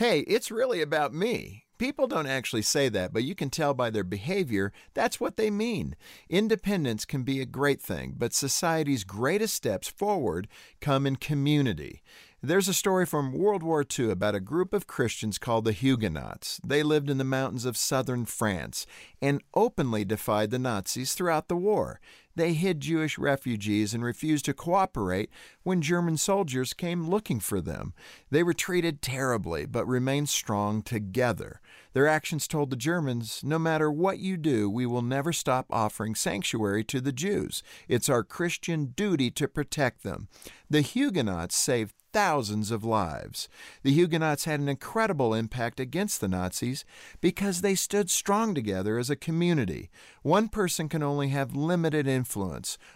Hey, it's really about me. People don't actually say that, but you can tell by their behavior that's what they mean. Independence can be a great thing, but society's greatest steps forward come in community. There's a story from World War II about a group of Christians called the Huguenots. They lived in the mountains of southern France and openly defied the Nazis throughout the war. They hid Jewish refugees and refused to cooperate when German soldiers came looking for them. They were treated terribly, but remained strong together. Their actions told the Germans no matter what you do, we will never stop offering sanctuary to the Jews. It's our Christian duty to protect them. The Huguenots saved thousands of lives. The Huguenots had an incredible impact against the Nazis because they stood strong together as a community. One person can only have limited influence.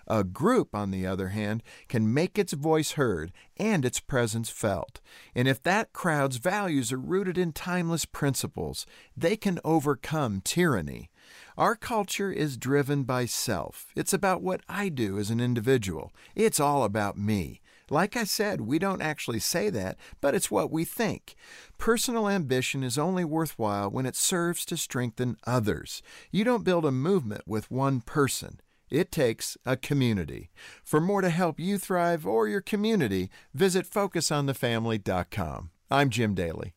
A group, on the other hand, can make its voice heard and its presence felt. And if that crowd's values are rooted in timeless principles, they can overcome tyranny. Our culture is driven by self. It's about what I do as an individual. It's all about me. Like I said, we don't actually say that, but it's what we think. Personal ambition is only worthwhile when it serves to strengthen others. You don't build a movement with one person. It takes a community. For more to help you thrive or your community, visit FocusOnTheFamily.com. I'm Jim Daly.